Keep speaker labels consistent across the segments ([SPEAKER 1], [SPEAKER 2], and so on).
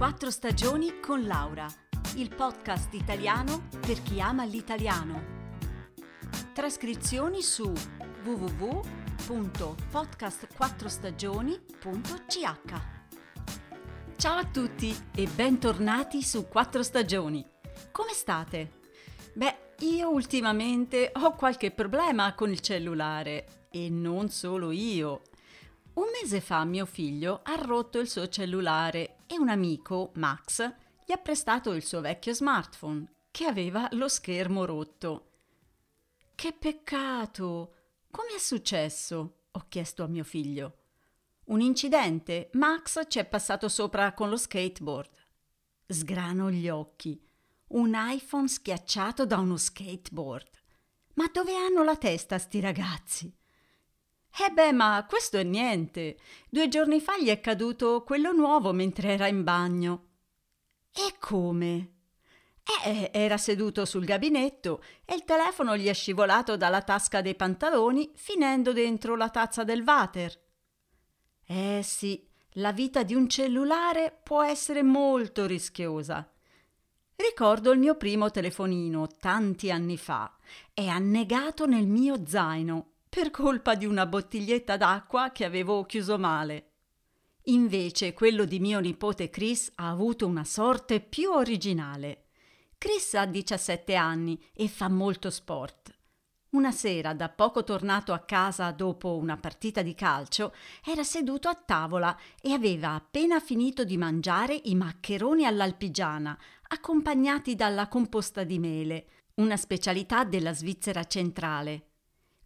[SPEAKER 1] Quattro stagioni con Laura, il podcast italiano per chi ama l'italiano. Trascrizioni su www.podcastquattrostagioni.ch Ciao a tutti e bentornati su Quattro Stagioni. Come state? Beh, io ultimamente ho qualche problema con il cellulare e non solo io. Un mese fa mio figlio ha rotto il suo cellulare e un amico, Max, gli ha prestato il suo vecchio smartphone che aveva lo schermo rotto. Che peccato! Come è successo? ho chiesto a mio figlio. Un incidente. Max ci è passato sopra con lo skateboard. Sgrano gli occhi. Un iPhone schiacciato da uno skateboard. Ma dove hanno la testa sti ragazzi? Eh beh, ma questo è niente. Due giorni fa gli è caduto quello nuovo mentre era in bagno. E come? Eh, era seduto sul gabinetto e il telefono gli è scivolato dalla tasca dei pantaloni finendo dentro la tazza del water. Eh sì, la vita di un cellulare può essere molto rischiosa. Ricordo il mio primo telefonino tanti anni fa. È annegato nel mio zaino per colpa di una bottiglietta d'acqua che avevo chiuso male. Invece quello di mio nipote Chris ha avuto una sorte più originale. Chris ha 17 anni e fa molto sport. Una sera, da poco tornato a casa dopo una partita di calcio, era seduto a tavola e aveva appena finito di mangiare i maccheroni all'alpigiana, accompagnati dalla composta di mele, una specialità della Svizzera centrale.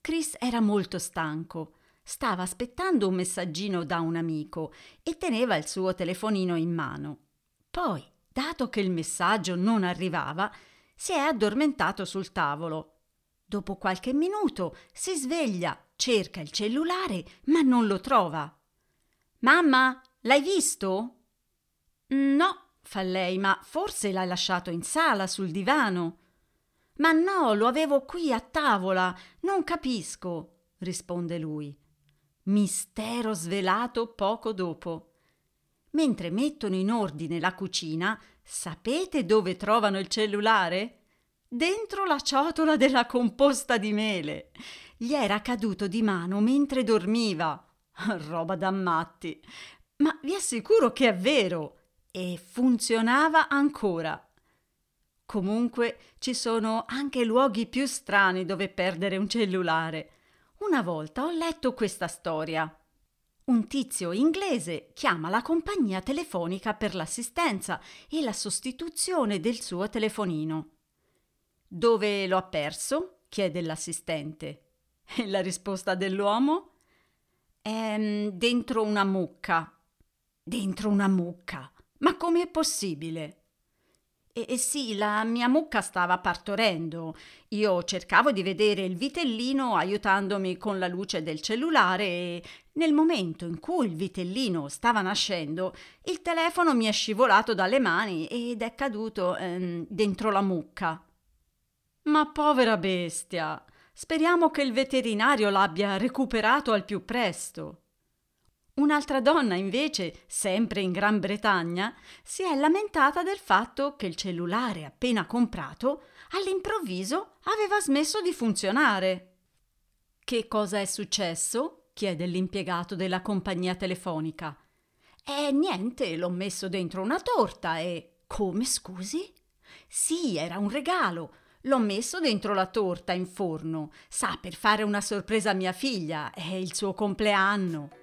[SPEAKER 1] Chris era molto stanco. Stava aspettando un messaggino da un amico e teneva il suo telefonino in mano. Poi, dato che il messaggio non arrivava, si è addormentato sul tavolo. Dopo qualche minuto si sveglia, cerca il cellulare, ma non lo trova. Mamma, l'hai visto? No, fa lei, ma forse l'hai lasciato in sala sul divano. Ma no, lo avevo qui a tavola, non capisco, risponde lui. Mistero svelato poco dopo. Mentre mettono in ordine la cucina, sapete dove trovano il cellulare? Dentro la ciotola della composta di mele. Gli era caduto di mano mentre dormiva. Roba da matti. Ma vi assicuro che è vero. E funzionava ancora. Comunque ci sono anche luoghi più strani dove perdere un cellulare. Una volta ho letto questa storia. Un tizio inglese chiama la compagnia telefonica per l'assistenza e la sostituzione del suo telefonino. Dove lo ha perso? chiede l'assistente. E la risposta dell'uomo? È dentro una mucca. Dentro una mucca? Ma com'è possibile? E, e sì, la mia mucca stava partorendo. Io cercavo di vedere il vitellino aiutandomi con la luce del cellulare e nel momento in cui il vitellino stava nascendo, il telefono mi è scivolato dalle mani ed è caduto ehm, dentro la mucca. Ma povera bestia! Speriamo che il veterinario l'abbia recuperato al più presto. Un'altra donna, invece, sempre in Gran Bretagna, si è lamentata del fatto che il cellulare appena comprato all'improvviso aveva smesso di funzionare. Che cosa è successo? chiede l'impiegato della compagnia telefonica. Eh, niente, l'ho messo dentro una torta e. Come scusi? Sì, era un regalo. L'ho messo dentro la torta in forno. Sa, per fare una sorpresa a mia figlia. È il suo compleanno.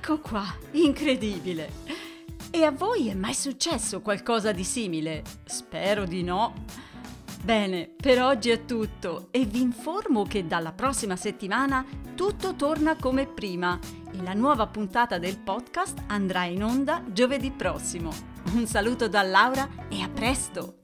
[SPEAKER 1] Ecco qua, incredibile. E a voi è mai successo qualcosa di simile? Spero di no. Bene, per oggi è tutto e vi informo che dalla prossima settimana tutto torna come prima e la nuova puntata del podcast andrà in onda giovedì prossimo. Un saluto da Laura e a presto!